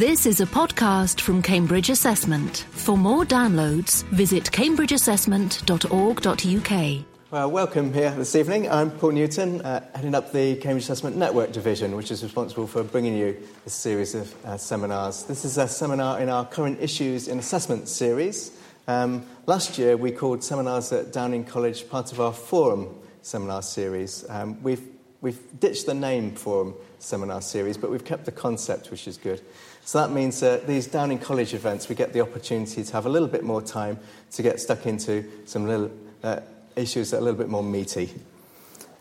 This is a podcast from Cambridge Assessment. For more downloads, visit cambridgeassessment.org.uk. Well, welcome here this evening. I'm Paul Newton, uh, heading up the Cambridge Assessment Network Division, which is responsible for bringing you this series of uh, seminars. This is a seminar in our Current Issues in Assessment series. Um, last year, we called seminars at Downing College part of our Forum seminar series. Um, we've, we've ditched the name Forum seminar series, but we've kept the concept, which is good. So that means that these Downing College events, we get the opportunity to have a little bit more time to get stuck into some little uh, issues that are a little bit more meaty.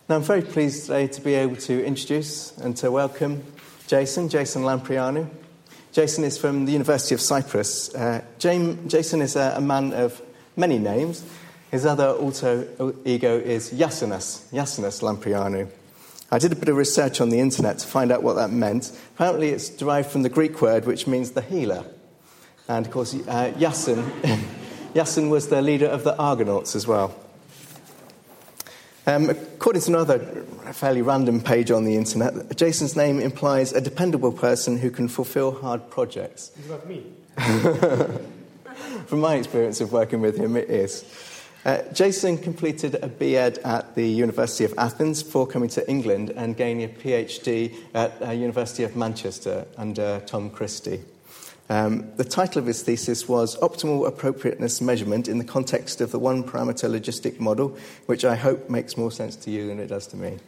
Now, I'm very pleased today to be able to introduce and to welcome Jason, Jason Lamprianou. Jason is from the University of Cyprus. Uh, Jason is a, a, man of many names. His other alter ego is Yasinus, Yasinus Lamprianou. I did a bit of research on the internet to find out what that meant. Apparently, it's derived from the Greek word which means the healer. And of course, uh, Yasin, Yasin was the leader of the Argonauts as well. Um, according to another fairly random page on the internet, Jason's name implies a dependable person who can fulfill hard projects. Is that me? From my experience of working with him, it is. Uh, Jason completed a BEd at the University of Athens before coming to England and gaining a PhD at the uh, University of Manchester under Tom Christie. Um, the title of his thesis was Optimal Appropriateness Measurement in the Context of the One Parameter Logistic Model, which I hope makes more sense to you than it does to me.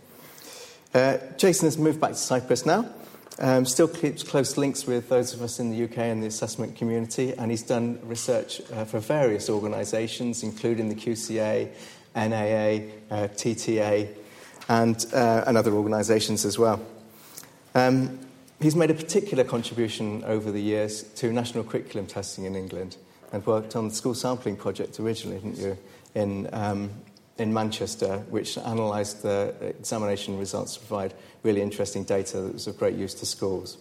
Uh, Jason has moved back to Cyprus now um, still keeps close links with those of us in the UK and the assessment community, and he's done research uh, for various organisations, including the QCA, NAA, uh, TTA, and, uh, and other organisations as well. Um, he's made a particular contribution over the years to national curriculum testing in England and worked on the school sampling project originally, didn't you, in, um, in Manchester, which analysed the examination results to provide really interesting data that was of great use to schools.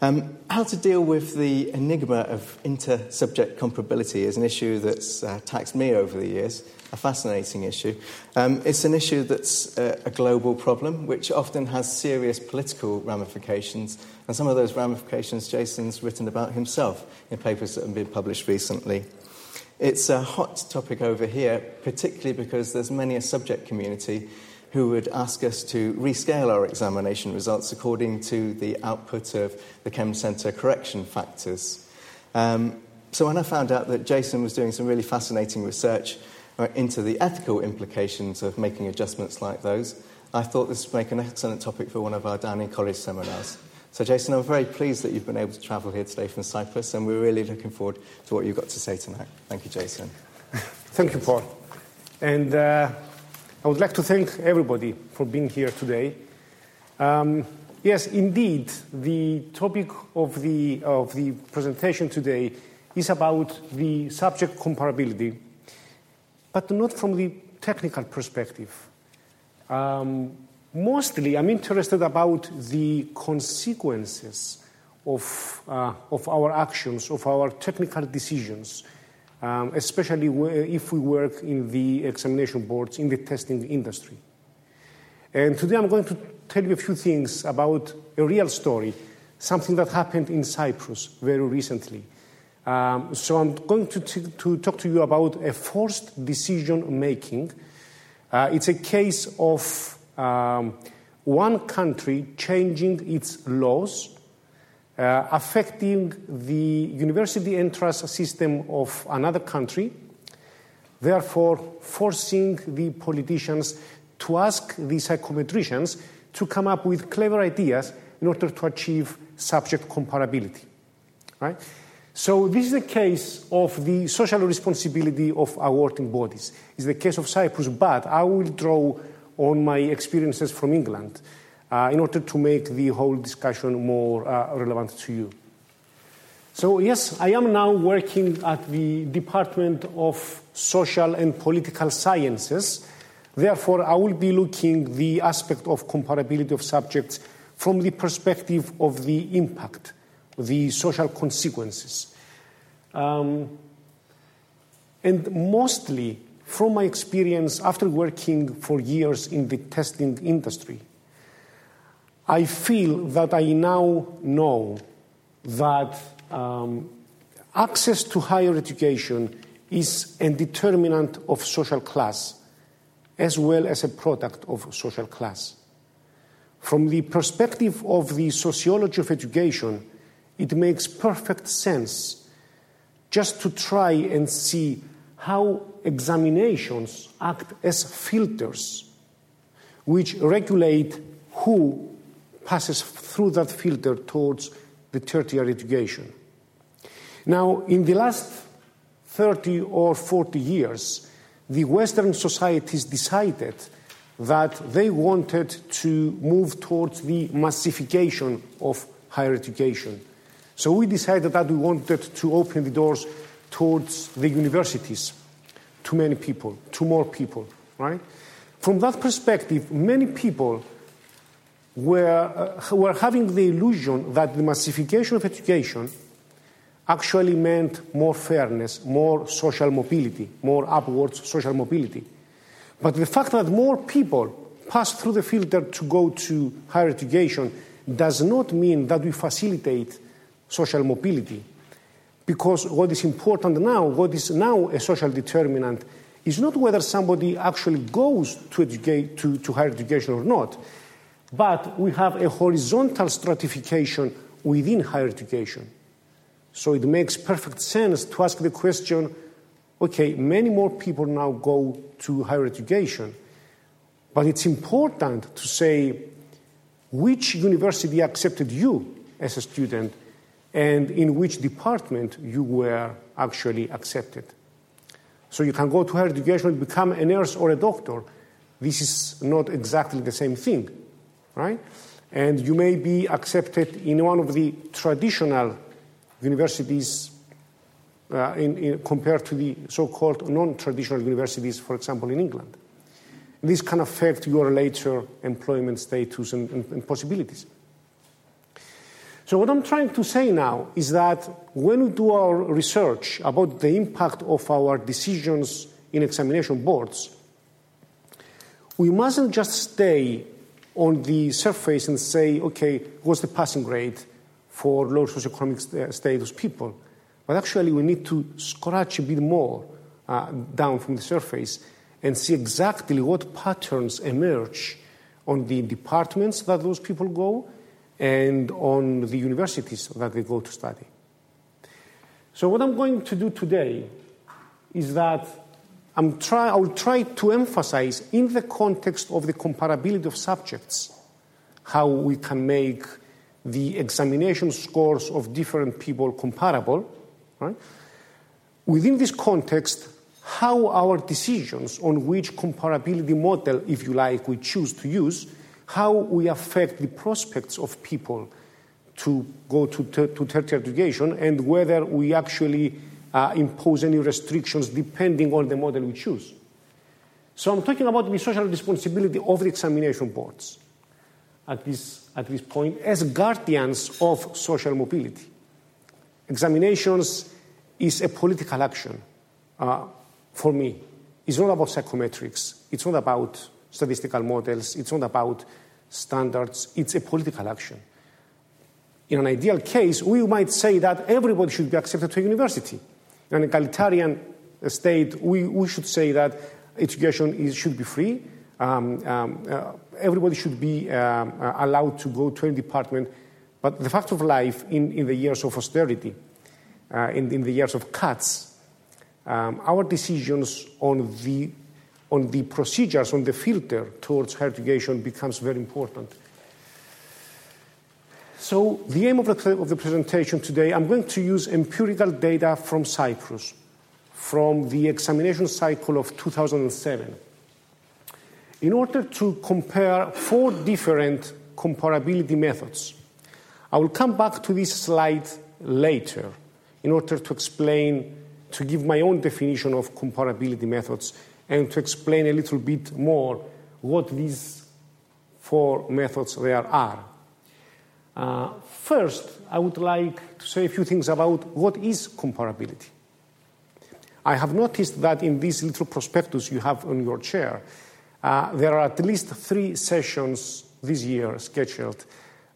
Um, how to deal with the enigma of inter subject comparability is an issue that's uh, taxed me over the years, a fascinating issue. Um, it's an issue that's uh, a global problem, which often has serious political ramifications, and some of those ramifications Jason's written about himself in papers that have been published recently. It's a hot topic over here, particularly because there's many a subject community who would ask us to rescale our examination results according to the output of the CEM Centre correction factors. Um, so when I found out that Jason was doing some really fascinating research uh, into the ethical implications of making adjustments like those, I thought this would make an excellent topic for one of our Downing College seminars. So, Jason, I'm very pleased that you've been able to travel here today from Cyprus, and we're really looking forward to what you've got to say tonight. Thank you, Jason. Thank you, Paul. And uh, I would like to thank everybody for being here today. Um, yes, indeed, the topic of the, of the presentation today is about the subject comparability, but not from the technical perspective. Um, mostly I'm interested about the consequences of, uh, of our actions, of our technical decisions, um, especially if we work in the examination boards, in the testing industry. And today I'm going to tell you a few things about a real story, something that happened in Cyprus very recently. Um, so I'm going to, t- to talk to you about a forced decision making. Uh, it's a case of um, one country changing its laws, uh, affecting the university entrance system of another country, therefore forcing the politicians to ask the psychometricians to come up with clever ideas in order to achieve subject comparability. Right? So this is the case of the social responsibility of awarding bodies. It's the case of Cyprus, but I will draw on my experiences from England uh, in order to make the whole discussion more uh, relevant to you. So, yes, I am now working at the Department of Social and Political Sciences. Therefore, I will be looking the aspect of comparability of subjects from the perspective of the impact, the social consequences. Um, and mostly, from my experience after working for years in the testing industry, I feel that I now know that um, access to higher education is a determinant of social class as well as a product of social class. From the perspective of the sociology of education, it makes perfect sense just to try and see how examinations act as filters which regulate who passes through that filter towards the tertiary education. Now, in the last 30 or 40 years, the Western societies decided that they wanted to move towards the massification of higher education. So we decided that we wanted to open the doors towards the universities to many people, to more people, right? From that perspective, many people were, uh, were having the illusion that the massification of education actually meant more fairness, more social mobility, more upwards social mobility. But the fact that more people pass through the filter to go to higher education does not mean that we facilitate social mobility. Because what is important now, what is now a social determinant, is not whether somebody actually goes to, educate, to, to higher education or not, but we have a horizontal stratification within higher education. So it makes perfect sense to ask the question okay, many more people now go to higher education, but it's important to say which university accepted you as a student and in which department you were actually accepted. So you can go to higher education and become a nurse or a doctor. This is not exactly the same thing, right? And you may be accepted in one of the traditional universities uh, in, in, compared to the so-called non-traditional universities, for example, in England. This can affect your later employment status and, and, and possibilities. So what I'm trying to say now is that when we do our research about the impact of our decisions in examination boards, we mustn't just stay on the surface and say, okay, what's the passing grade for low socioeconomic status people? But actually, we need to scratch a bit more uh, down from the surface and see exactly what patterns emerge on the departments that those people go and on the universities that they go to study. So, what I'm going to do today is that I'm try, I will try to emphasize, in the context of the comparability of subjects, how we can make the examination scores of different people comparable Right? Within this context, how our decisions on which comparability model, if you like, we choose to use, how we affect the prospects of people to go to, ter- to tertiary education, and whether we actually uh, impose any restrictions depending on the model we choose. So I'm talking about the social responsibility of the examination boards at this, at this point as guardians of social mobility. Examinations is a political action uh, for me. It's not about psychometrics, it's not about statistical models, it's not about standards, it's a political action. In an ideal case, we might say that everybody should be accepted to a university. In an egalitarian state, we, we should say that education is, should be free. Um, um, uh, everybody should be um, uh, allowed to go to any department. But the fact of life in, in the years of austerity, uh, in, in, the years of cuts, um, our decisions on the, on the procedures, on the filter towards education becomes very important. So, the aim of the, of the presentation today, I'm going to use empirical data from Cyprus, from the examination cycle of 2007, in order to compare four different comparability methods. I will come back to this slide later in order to explain, to give my own definition of comparability methods and to explain a little bit more what these four methods there are. Uh, first, I would like to say a few things about what is comparability. I have noticed that in this little prospectus you have on your chair, uh, there are at least three sessions this year scheduled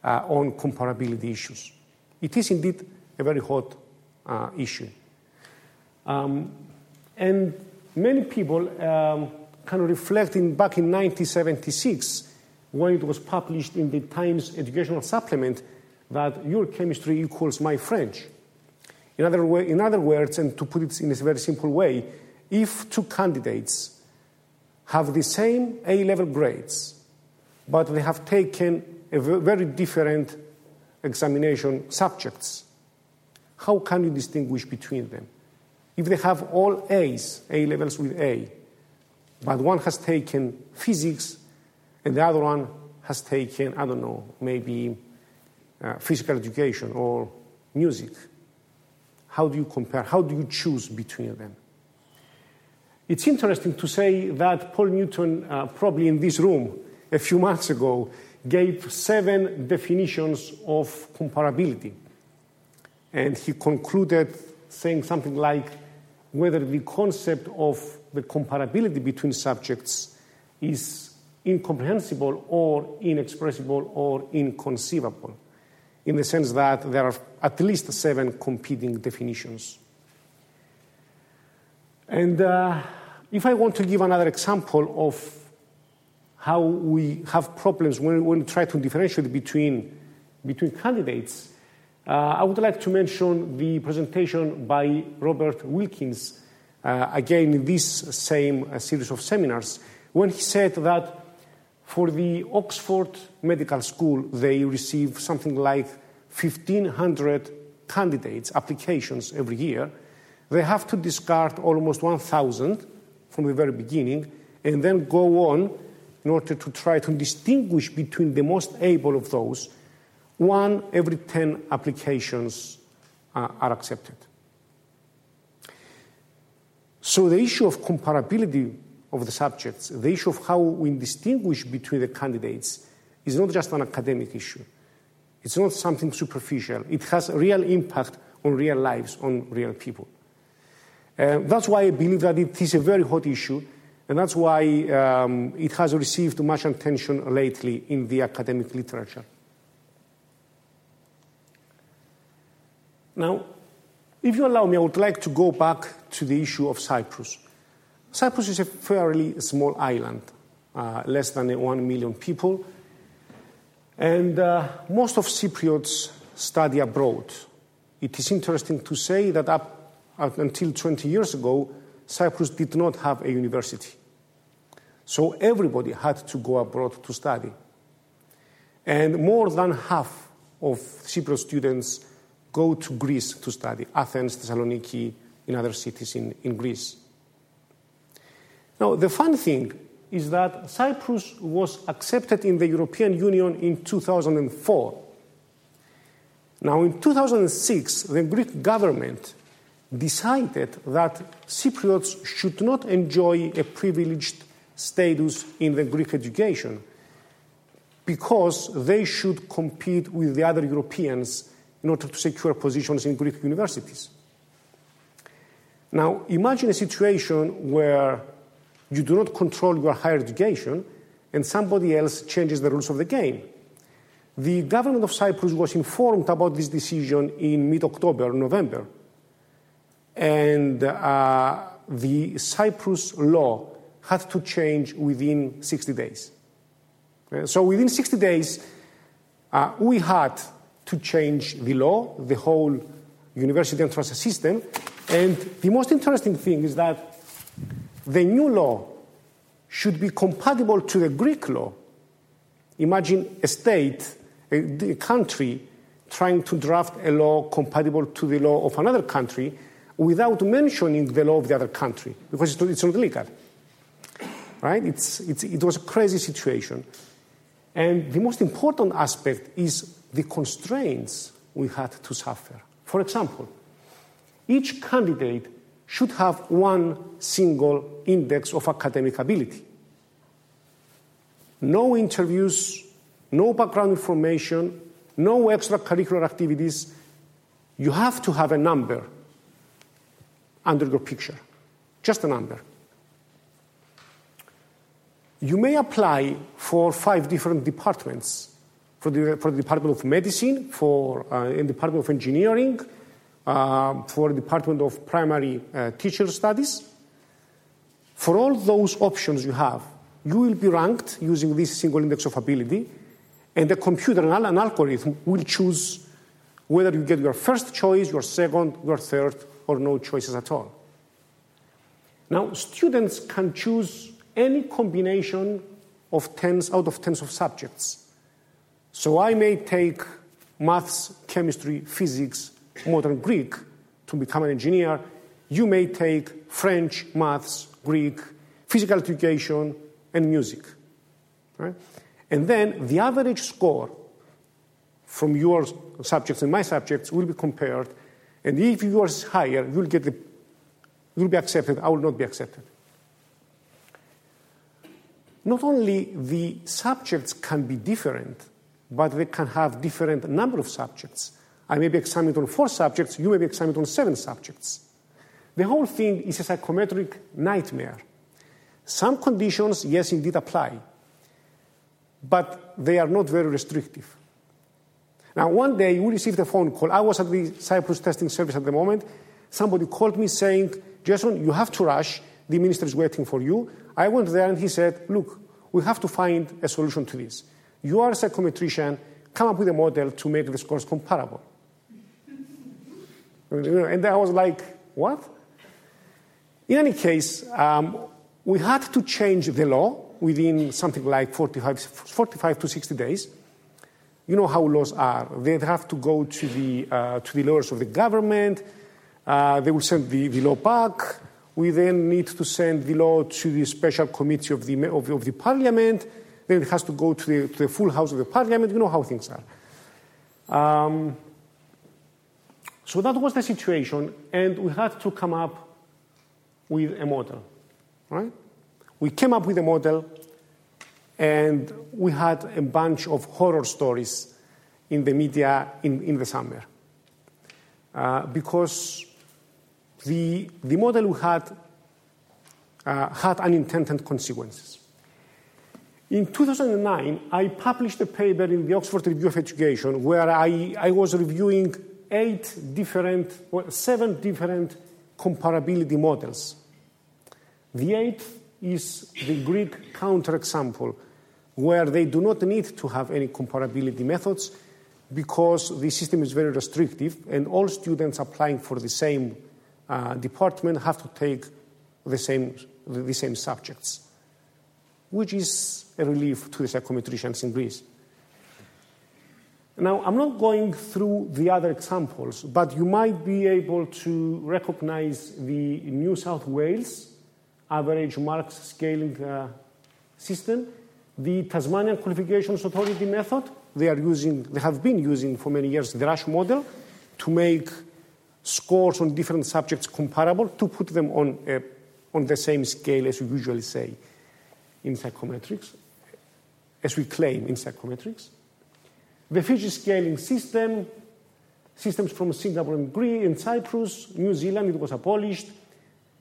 uh, on comparability issues. It is indeed a very hot uh, issue. Um, and many people um, kind of reflecting back in 1976 when it was published in the Times Educational Supplement that your chemistry equals my French. In other, way, in other words, and to put it in a very simple way, if two candidates have the same A level grades, but they have taken a very different examination subjects, how can you distinguish between them? If they have all A's, A levels with A, but one has taken physics and the other one has taken, I don't know, maybe uh, physical education or music, how do you compare? How do you choose between them? It's interesting to say that Paul Newton, uh, probably in this room a few months ago, gave seven definitions of comparability. And he concluded saying something like whether the concept of the comparability between subjects is incomprehensible or inexpressible or inconceivable, in the sense that there are at least seven competing definitions. And uh, if I want to give another example of how we have problems when, when we try to differentiate between, between candidates, I would like to mention the presentation by Robert Wilkins, uh, again in this same uh, series of seminars, when he said that for the Oxford Medical School, they receive something like 1,500 candidates, applications every year. They have to discard almost 1,000 from the very beginning and then go on in order to try to distinguish between the most able of those, one every 10 applications uh, are accepted. So the issue of comparability of the subjects, the issue of how we distinguish between the candidates, is not just an academic issue. It's not something superficial. It has a real impact on real lives, on real people. Uh, that's why I believe that it is a very hot issue and that's why um, it has received much attention lately in the academic literature. Now, if you allow me, I would like to go back to the issue of Cyprus. Cyprus is a fairly small island, uh, less than 1 million people, and uh, most of Cypriots study abroad. It is interesting to say that up, up until 20 years ago, Cyprus did not have a university. So everybody had to go abroad to study. And more than half of Cypriot students go to Greece to study Athens, Thessaloniki, in other cities in, in Greece. Now, the fun thing is that Cyprus was accepted in the European Union in 2004. Now, in 2006, the Greek government decided that Cypriots should not enjoy a privileged status in the Greek education because they should compete with the other Europeans in order to secure positions in Greek universities. Now, imagine a situation where you do not control your higher education and somebody else changes the rules of the game. The government of Cyprus was informed about this decision in mid October, November and uh, the Cyprus law had to change within 60 days. Uh, so within 60 days, uh, we had to change the law, the whole university entrance system. And the most interesting thing is that the new law should be compatible to the Greek law. Imagine a state, a, country, trying to draft a law compatible to the law of another country without mentioning the law of the other country because it's not legal. Right? It's, it's, it was a crazy situation. And the most important aspect is the constraints we had to suffer. For example, each candidate should have one single index of academic ability. No interviews, no background information, no extracurricular activities. You have to have a number under your picture. Just a number. you may apply for five different departments for the, for the Department of Medicine, for uh, Department of Engineering, uh, for the Department of Primary uh, Teacher Studies. For all those options you have, you will be ranked using this single index of ability, and the computer and an algorithm will choose whether you get your first choice, your second, your third, or no choices at all. Now, students can choose any combination of tens out of tens of subjects. So I may take maths, chemistry, physics, modern Greek to become an engineer. You may take French, maths, Greek, physical education, and music. Right? And then the average score from your subjects and my subjects will be compared. And if yours is higher, you'll get the, you'll be accepted. I will not be accepted. Not only the subjects can be different, but they can have different number of subjects. I may be examined on four subjects, you may be examined on seven subjects. The whole thing is a psychometric nightmare. Some conditions, yes, indeed apply, but they are not very restrictive. Now, one day we received a phone call. I was at the Cyprus testing service at the moment. Somebody called me saying, Jason, you have to rush. The minister is waiting for you. I went there and he said, Look, we have to find a solution to this. You are a psychometrician, come up with a model to make the scores comparable. and I was like, what? In any case, um, we had to change the law within something like 45, 45 to 60 days. You know how laws are. They have to go to the, uh, to the lawyers of the government. Uh, they will send the, the law back. We then need to send the law to the special committee of the, of, of the parliament then it has to go to the, to the full House of the Parliament. You know how things are. Um, so that was the situation, and we had to come up with a model, right? We came up with a model, and we had a bunch of horror stories in the media in, in the summer. Uh, because the, the model we had uh, had unintended consequences. In 2009, I published a paper in the Oxford Review of Education where I, I was reviewing eight different, well, seven different comparability models. The eighth is the Greek counterexample, where they do not need to have any comparability methods because the system is very restrictive and all students applying for the same uh, department have to take the same, the same subjects which is a relief to the psychometricians in Greece. Now, I'm not going through the other examples, but you might be able to recognize the New South Wales average marks scaling uh, system, the Tasmanian Qualifications Authority method. They are using, they have been using for many years the Rasch model to make scores on different subjects comparable to put them on, a, on the same scale as you usually say in psychometrics, as we claim in psychometrics. The Fiji scaling system, systems from Singapore and Greece and Cyprus, New Zealand, it was abolished.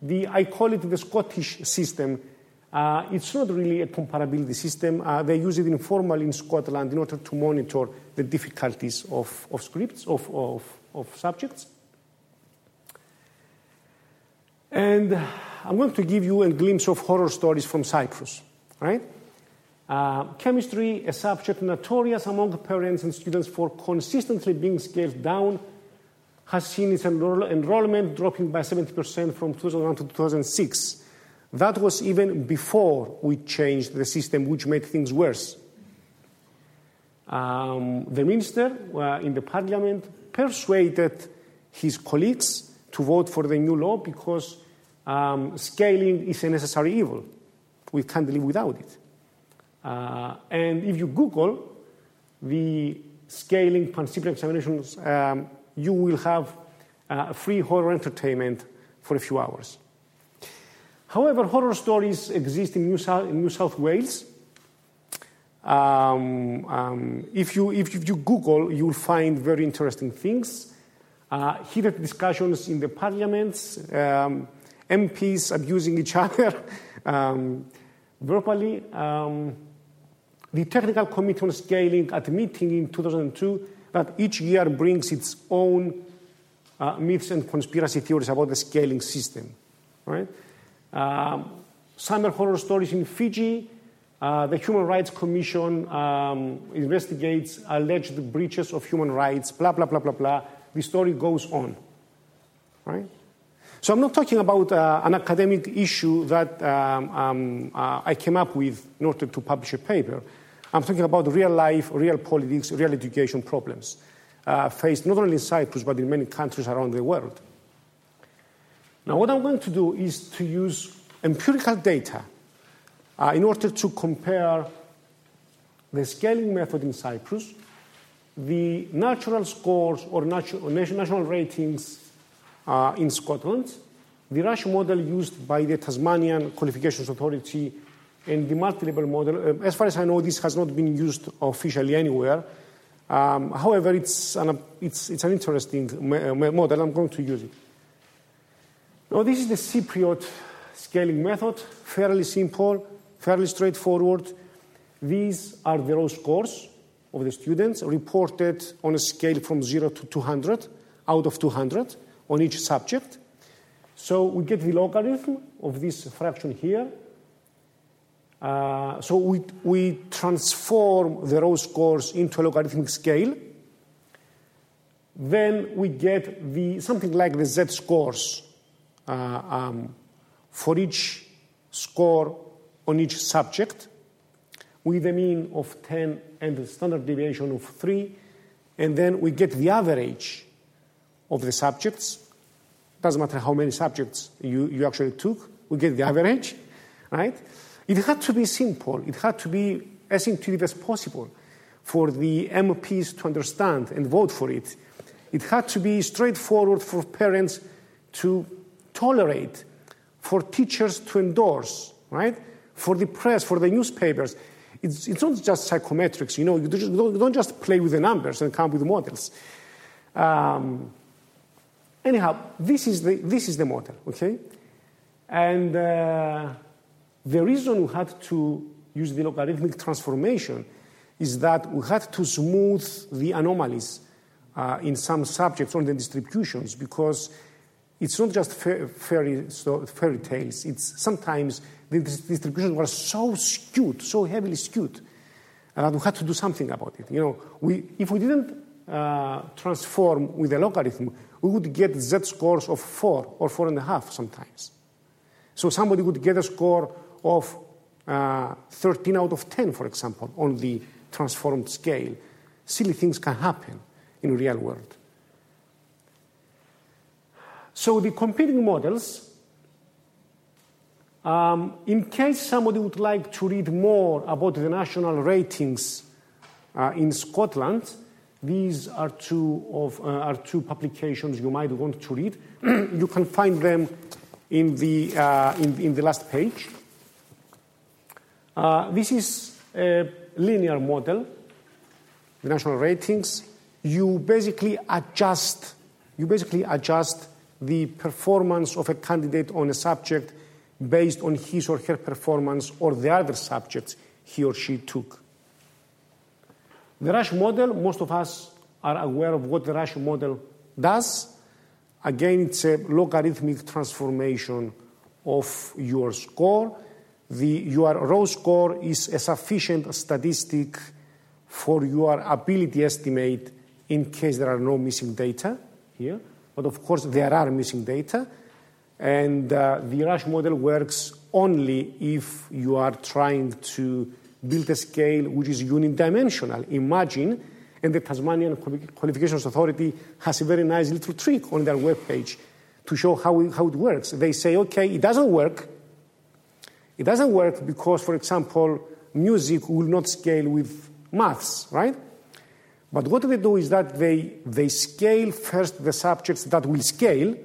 The, I call it the Scottish system. Uh, it's not really a comparability system. Uh, they use it informally in Scotland in order to monitor the difficulties of, of scripts, of, of, of subjects. And I'm going to give you a glimpse of horror stories from Cyprus right? Uh, chemistry, a subject notorious among parents and students for consistently being scaled down, has seen its enroll- enrollment dropping by 70% from 2001 to 2006. That was even before we changed the system, which made things worse. Um, the minister uh, in the parliament persuaded his colleagues to vote for the new law because um, scaling is a necessary evil. We can't live without it. Uh, and if you Google the scaling Pancyprian examinations, um, you will have uh, free horror entertainment for a few hours. However, horror stories exist in New South, in New South Wales. Um, um, if, you, if, if, you Google, you will find very interesting things. Uh, heated discussions in the parliaments, um, MPs abusing each other, um, verbally. Um, the technical committee on scaling at meeting in 2002 that each year brings its own uh, myths and conspiracy theories about the scaling system. Right? Um, summer horror stories in Fiji. Uh, the Human Rights Commission um, investigates alleged breaches of human rights, blah, blah, blah, blah, blah. The story goes on. Right? So I'm not talking about uh, an academic issue that um, um, uh, I came up with in order to publish a paper. I'm talking about real life, real politics, real education problems uh, faced not only in Cyprus but in many countries around the world. Now, what I'm going to do is to use empirical data uh, in order to compare the scaling method in Cyprus, the natural scores or national, national ratings uh, in Scotland, the Rasch model used by the Tasmanian Qualifications Authority, and the multi-level model. Uh, as far as I know, this has not been used officially anywhere. Um, however, it's an, it's, it's an interesting model. I'm going to use it. Now, this is the Cypriot scaling method, fairly simple, fairly straightforward. These are the raw scores of the students reported on a scale from 0 to 200 out of 200 on each subject. So we get the logarithm of this fraction here. Uh, so we, we transform the raw scores into a logarithmic scale. Then we get the, something like the z scores uh, um, for each score on each subject with a mean of 10 and a standard deviation of 3. And then we get the average of the subjects. Doesn't matter how many subjects you, you actually took, we get the average, right? It had to be simple, it had to be as intuitive as possible for the MPs to understand and vote for it. It had to be straightforward for parents to tolerate, for teachers to endorse, right? For the press, for the newspapers. It's, it's not just psychometrics, you know, you don't, you don't just play with the numbers and come with models. Um, Anyhow, this is the, this is the model, okay? And uh, the reason we had to use the logarithmic transformation is that we had to smooth the anomalies uh, in some subjects or the distributions because it's not just fairy, fairy tales. It's sometimes the distributions were so skewed, so heavily skewed, that we had to do something about it. You know, we, if we didn't uh, transform with a logarithm, we would get z scores of 4 or 4.5 sometimes. So somebody would get a score of uh, 13 out of 10, for example, on the transformed scale. Silly things can happen in real world. So the competing models, um, in case somebody would like to read more about the national ratings uh, in Scotland, these are two, of, uh, are two publications you might want to read. you can find them in the, uh, in, in, the last page. Uh, this is a linear model, the national ratings. You basically adjust, you basically adjust the performance of a candidate on a subject based on his or her performance or the other subjects he or she took. The Rasch model, most of us are aware of what the Rasch model does. Again, it's a logarithmic transformation of your score. The, your raw score is a sufficient statistic for your ability estimate in case there are no missing data here. But of course, there are missing data. And uh, the Rush model works only if you are trying to build a scale which is unidimensional. Imagine, and the Tasmanian Qualifications Authority has a very nice little trick on their webpage to show how it, how it works. They say, okay, it doesn't work. It doesn't work because, for example, music will not scale with maths, right? But what they do is that they, they scale first the subjects that will scale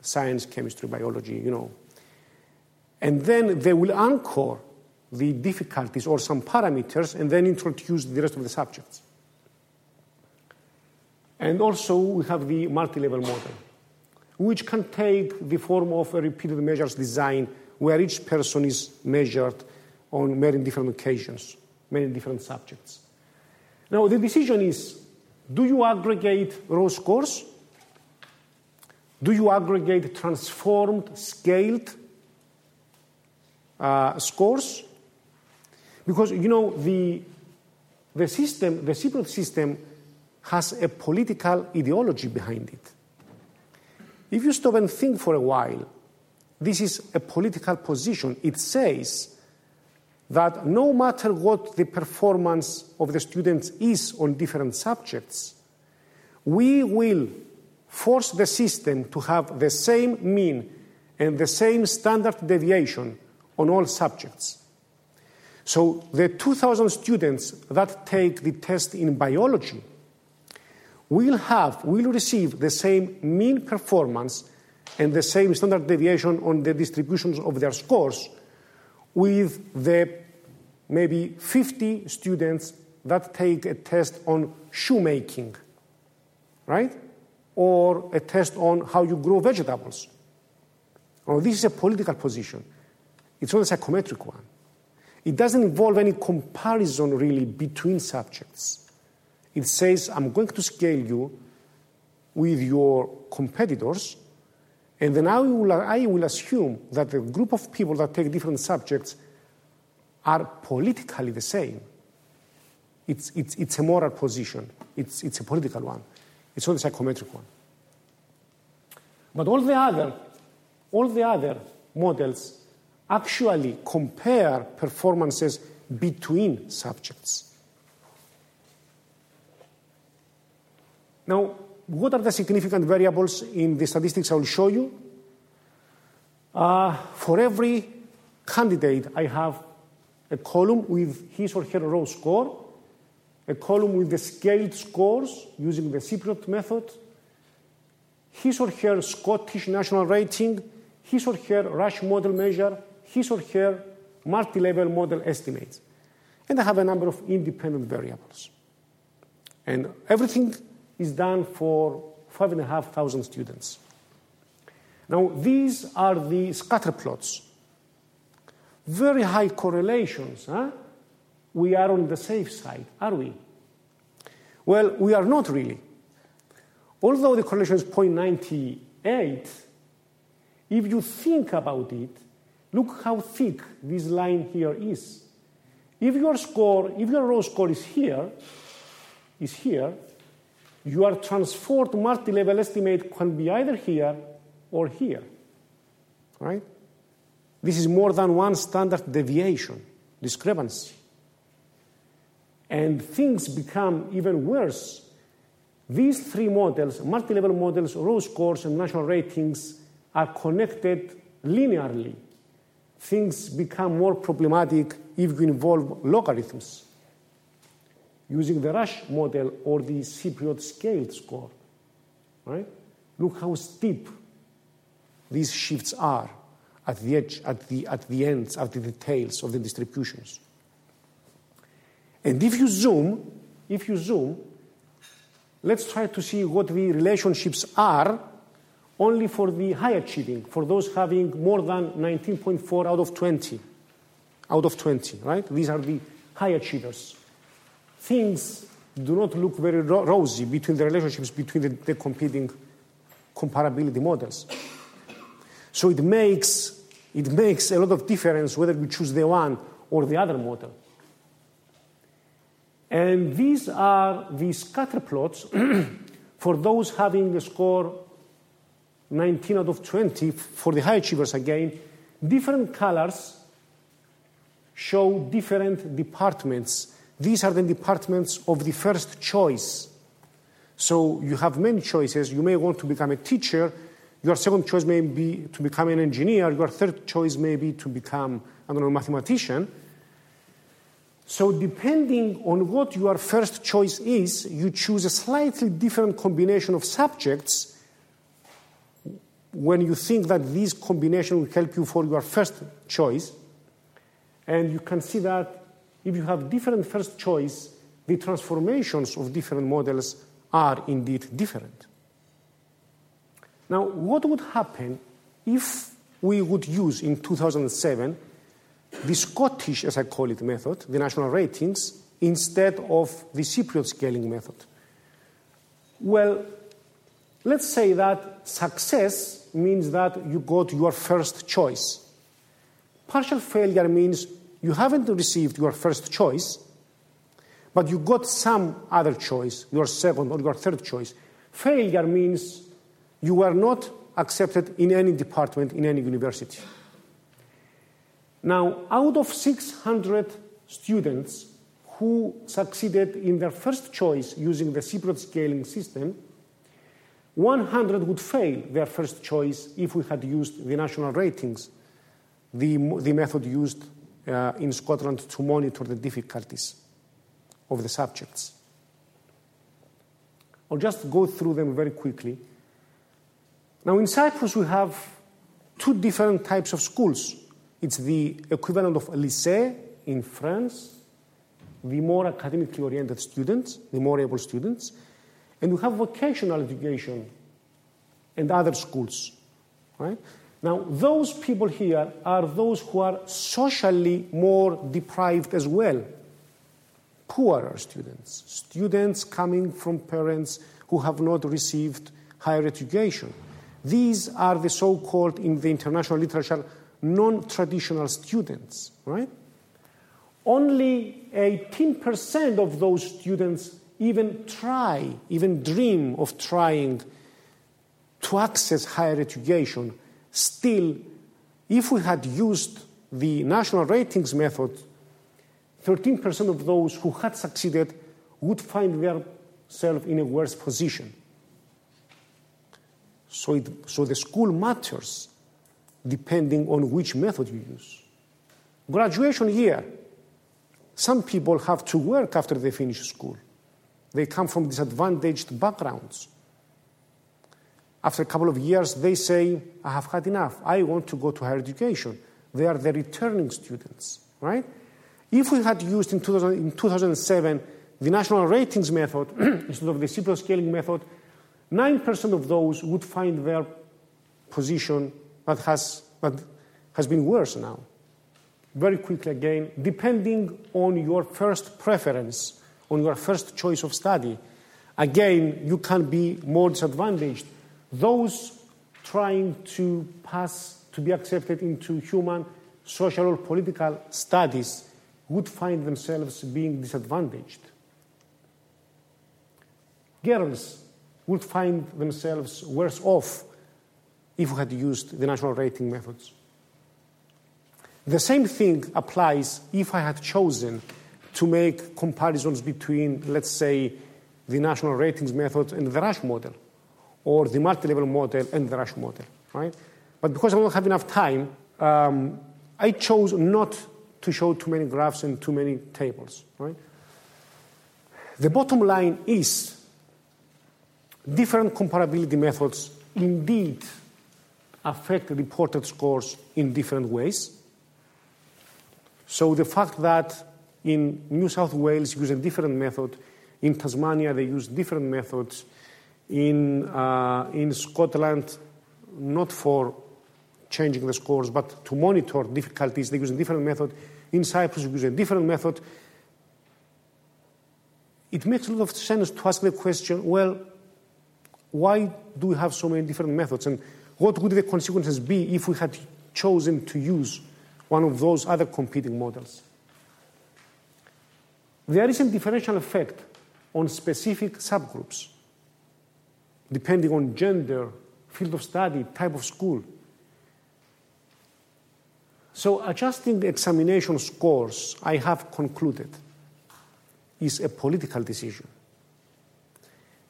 science, chemistry, biology, you know. And then they will anchor the difficulties or some parameters and then introduce the rest of the subjects. And also we have the multi-level model, which can take the form of a repeated measures design where each person is measured on many different occasions, many different subjects. Now, the decision is do you aggregate raw scores? Do you aggregate transformed, scaled uh, scores? Because, you know, the, the system, the Cypriot system, has a political ideology behind it. If you stop and think for a while, this is a political position. It says that no matter what the performance of the students is on different subjects, we will force the system to have the same mean and the same standard deviation on all subjects. So the 2,000 students that take the test in biology will have, will receive the same mean performance and the same standard deviation on the distributions of their scores with the maybe 50 students that take a test on shoemaking, right? Or a test on how you grow vegetables. Now, this is a political position. It's not a psychometric one. It doesn't involve any comparison really between subjects. It says, I'm going to scale you with your competitors, and then I will, I will assume that the group of people that take different subjects are politically the same. It's, it's, it's a moral position, it's, it's a political one, it's not a psychometric one. But all the other, all the other models actually compare performances between subjects. Now, what are the significant variables in the statistics I will show you? Uh, for every candidate, I have a column with his or her raw score, a column with the scaled scores using the Cypriot method, his or her Scottish national rating, his or her Rasch model measure, his or her multi-level model estimates. And I have a number of independent variables. And everything is done for 5,500 students. Now, these are the scatter plots. Very high correlations. Huh? We are on the safe side, are we? Well, we are not really. Although the correlation is 0.98, if you think about it, look how thick this line here is. If your score, if your raw score is here, is here, your transformed multi-level estimate can be either here or here, right? This is more than one standard deviation, discrepancy. And things become even worse. These three models, multi-level models, raw scores, and national ratings, are connected linearly. Things become more problematic if you involve logarithms using the Rasch model or the Cypriot scale score. Right? Look how steep these shifts are at the edge, at the, at the ends, at the details of the distributions. And if you zoom, if you zoom, let's try to see what the relationships are only for the high achieving, for those having more than 19.4 out of 20. Out of 20, right? These are the high achievers things do not look very ro- rosy between the relationships between the, the competing comparability models. So it makes, it makes a lot of difference whether we choose the one or the other model. And these are the scatter plots for those having a score 19 out of 20 for the high achievers again. Different colors show different departments these are the departments of the first choice. So you have many choices. You may want to become a teacher. Your second choice may be to become an engineer. Your third choice may be to become, I don't know, a mathematician. So, depending on what your first choice is, you choose a slightly different combination of subjects when you think that this combination will help you for your first choice. And you can see that if you have different first choice, the transformations of different models are indeed different. Now, what would happen if we would use in 2007 the Scottish, as I call it, method, the national ratings, instead of the Cypriot scaling method? Well, let's say that success means that you got your first choice. Partial failure means you haven't received your first choice, but you got some other choice, your second or your third choice. Failure means you were not accepted in any department in any university. Now, out of 600 students who succeeded in their first choice using the Cypriot scaling system, 100 would fail their first choice if we had used the national ratings, the, the method used uh, in Scotland to monitor the difficulties of the subjects. I'll just go through them very quickly. Now, in Cyprus, we have two different types of schools. It's the equivalent of a lycée in France, the more academically oriented students, the more able students, and we have vocational education and other schools, right? Now, those people here are those who are socially more deprived as well. Poorer students, students coming from parents who have not received higher education. These are the so called, in the international literature, non traditional students, right? Only 18% of those students even try, even dream of trying to access higher education. Still, if we had used the national ratings method, 13% of those who had succeeded would find themselves in a worse position. So, it, so the school matters depending on which method you use. Graduation year. Some people have to work after they finish school. They come from disadvantaged backgrounds. After a couple of years, they say, I have had enough. I want to go to higher education. They are the returning students, right? If we had used in, 2000, in 2007 the national ratings method instead of the Cypriot scaling method, 9% of those would find their position that has, that has been worse now. Very quickly again, depending on your first preference, on your first choice of study, again, you can be more disadvantaged. Those trying to pass, to be accepted into human, social, or political studies would find themselves being disadvantaged. Girls would find themselves worse off if we had used the national rating methods. The same thing applies if I had chosen to make comparisons between, let's say, the national ratings method and the Rasch model, or the multi-level model and the Rasch model, right? But because I don't have enough time, um, I chose not to show too many graphs and too many tables, right? The bottom line is different comparability methods indeed affect reported scores in different ways. So the fact that in New South Wales use a different method, in Tasmania they use different methods, in, uh, in Scotland, not for changing the scores, but to monitor difficulties, they use a different method. In Cyprus, we use a different method. It makes a lot of sense to ask the question well, why do we have so many different methods? And what would the consequences be if we had chosen to use one of those other competing models? There is a differential effect on specific subgroups, depending on gender, field of study, type of school. So, adjusting the examination scores, I have concluded, is a political decision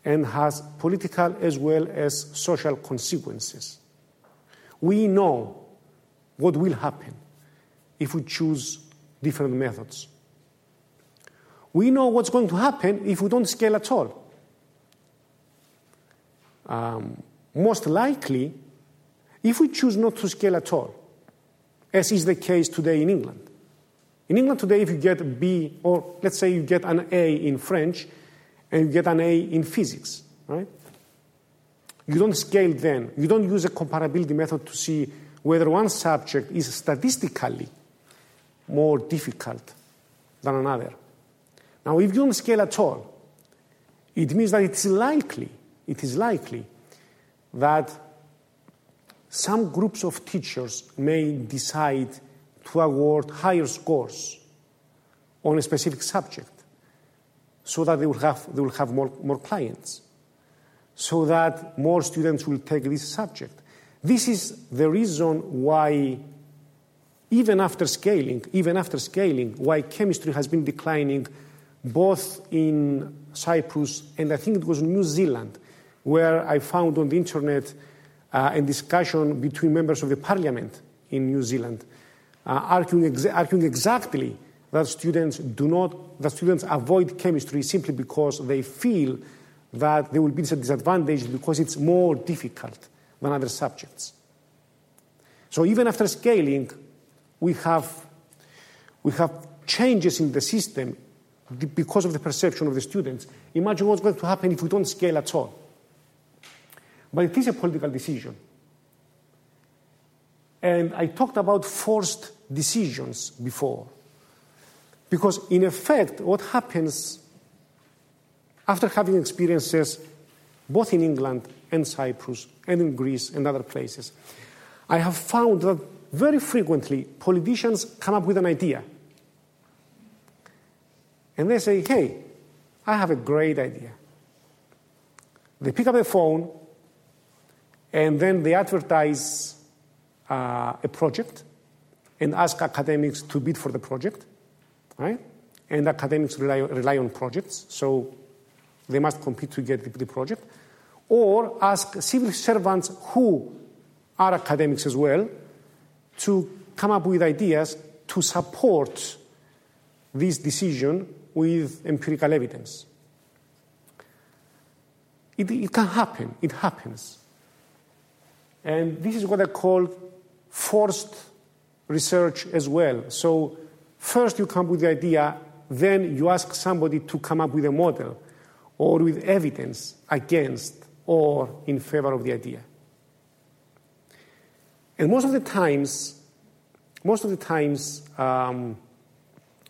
and has political as well as social consequences. We know what will happen if we choose different methods. We know what's going to happen if we don't scale at all. Um, most likely, if we choose not to scale at all, as is the case today in England. In England today, if you get a B, or let's say you get an A in French, and you get an A in physics, right? You don't scale then. You don't use a comparability method to see whether one subject is statistically more difficult than another. Now, if you don't scale at all, it means that it's likely, it is likely that some groups of teachers may decide to award higher scores on a specific subject so that they will have, they will have more, more clients, so that more students will take this subject. This is the reason why, even after scaling, even after scaling, why chemistry has been declining both in Cyprus and I think it was New Zealand, where I found on the internet uh, a discussion between members of the parliament in New Zealand, uh, arguing, exa- arguing exactly that students do not, that students avoid chemistry simply because they feel that they will be disadvantaged because it's more difficult than other subjects. So even after scaling, we have, we have changes in the system because of the perception of the students. Imagine what's going to happen if we don't scale at all. But it is a political decision. And I talked about forced decisions before. Because, in effect, what happens after having experiences both in England and Cyprus and in Greece and other places, I have found that very frequently politicians come up with an idea. And they say, hey, I have a great idea. They pick up the phone and then they advertise uh, a project and ask academics to bid for the project, right? And academics rely, rely on projects, so they must compete to get the, the project. Or ask civil servants who are academics as well to come up with ideas to support this decision with empirical evidence. It, it can happen, it happens. And this is what I call forced research as well. So, first you come with the idea, then you ask somebody to come up with a model or with evidence against or in favor of the idea. And most of the times, most of the times, um,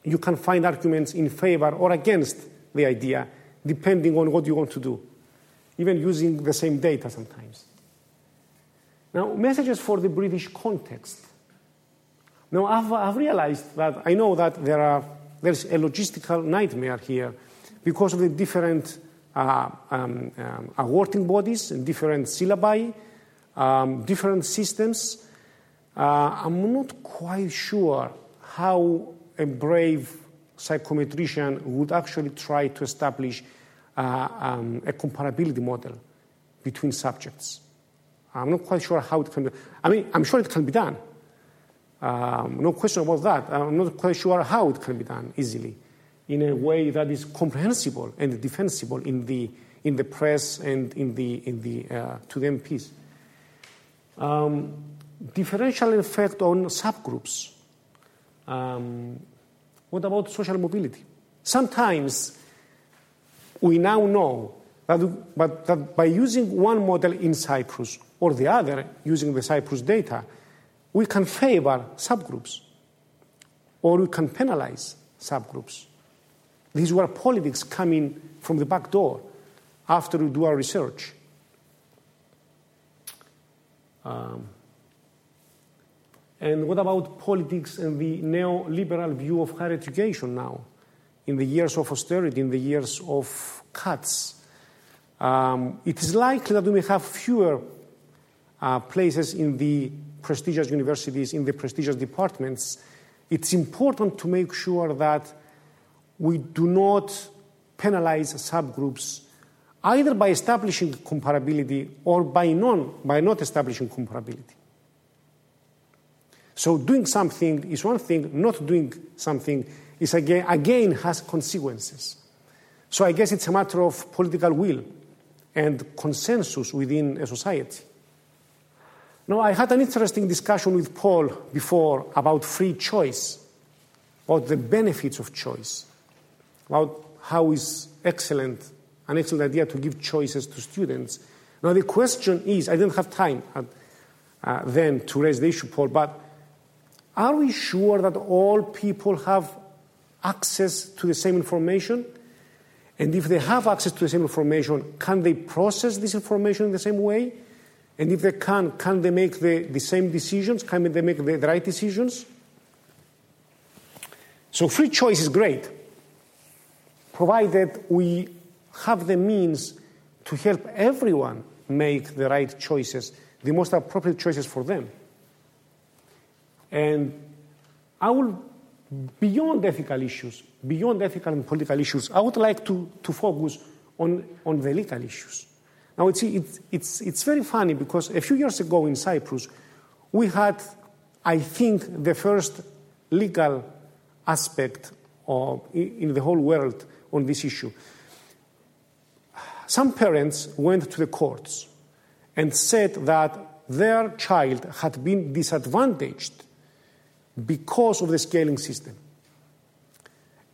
you can find arguments in favor or against the idea, depending on what you want to do, even using the same data sometimes. Now, messages for the British context. Now, I've, I've realized that I know that there are, there's a logistical nightmare here because of the different uh, um, um, awarding bodies and different syllabi, um, different systems. Uh, I'm not quite sure how a brave psychometrician would actually try to establish uh, um, a comparability model between subjects. I'm not quite sure how it can be. I mean, I'm sure it can be done. Um, no question about that. I'm not quite sure how it can be done easily in a way that is comprehensible and defensible in the, in the press and in the, in the, uh, to the MPs. Um, differential effect on subgroups. Um, what about social mobility? Sometimes we now know that, but, that by using one model in Cyprus or the other using the Cyprus data, we can favor subgroups or we can penalize subgroups. This is where politics come in from the back door after we do our research. Um, and what about politics and the neoliberal view of higher education now? In the years of austerity, in the years of cuts, um, it is likely that we may have fewer uh, places in the prestigious universities, in the prestigious departments. It's important to make sure that we do not penalize subgroups either by establishing comparability or by, non, by not establishing comparability. So doing something is one thing, not doing something is again, again has consequences. So I guess it's a matter of political will and consensus within a society. Now, I had an interesting discussion with Paul before about free choice, about the benefits of choice, about how is excellent, an excellent idea to give choices to students. Now, the question is I didn't have time. uh, then to raise the issue, Paul, but are we sure that all people have access to the same information? And if they have access to the same information, can they process this information in the same way? And if they can, can they make the, the same decisions? Can they make the, the right decisions? So free choice is great, provided we have the means to help everyone make the right choices, the most appropriate choices for them. And I will, beyond ethical issues, beyond ethical and political issues, I would like to, to focus on, on the legal issues. Now, it's, it's, it's, it's very funny because a few years ago in Cyprus, we had, I think, the first legal aspect of, in the whole world on this issue. Some parents went to the courts and said that their child had been disadvantaged because of the scaling system.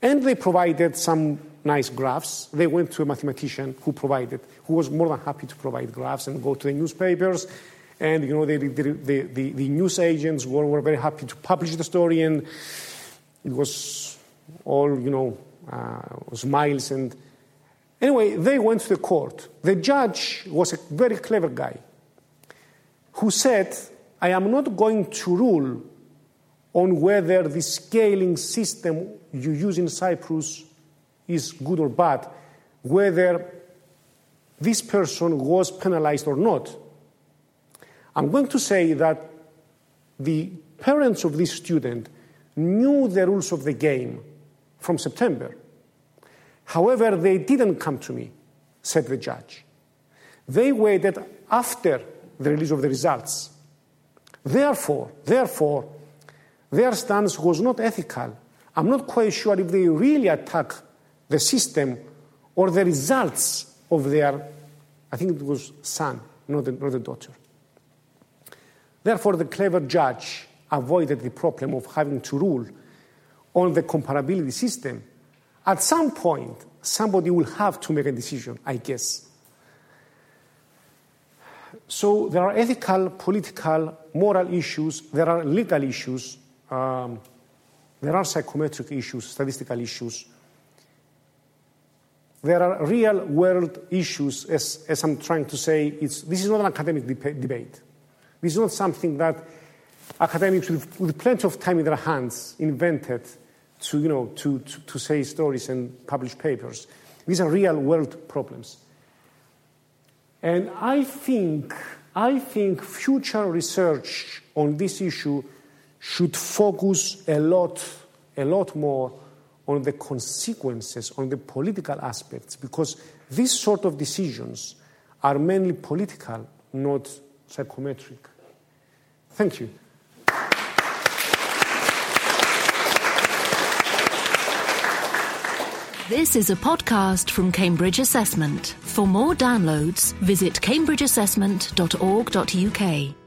And they provided some nice graphs. They went to a mathematician who provided, who was more than happy to provide graphs and go to the newspapers. And you know, the, the, the, the news agents were, were, very happy to publish the story, and it was all you know, uh, smiles and. Anyway, they went to the court. The judge was a very clever guy who said, I am not going to rule on whether the scaling system you use in Cyprus is good or bad, whether this person was penalized or not. I'm going to say that the parents of this student knew the rules of the game from September. However, they didn't come to me, said the judge. They waited after the release of the results. Therefore, therefore, their stance was not ethical. I'm not quite sure if they really attack the system or the results of their, I think it was son, not the, not the daughter. Therefore, the clever judge avoided the problem of having to rule on the comparability system. At some point, somebody will have to make a decision, I guess. So there are ethical, political, moral issues, there are legal issues, um, there are psychometric issues, statistical issues. There are real world issues, as, as I'm trying to say. It's, this is not an academic de- debate. This is not something that academics with, with, plenty of time in their hands invented to, you know, to, to, to say stories and publish papers. These are real world problems. And I think, I think future research on this issue should focus a lot, a lot more on the consequences, on the political aspects, because these sort of decisions are mainly political, not psychometric. Thank you. This is a podcast from Cambridge Assessment. For more downloads, visit cambridgeassessment.org.uk.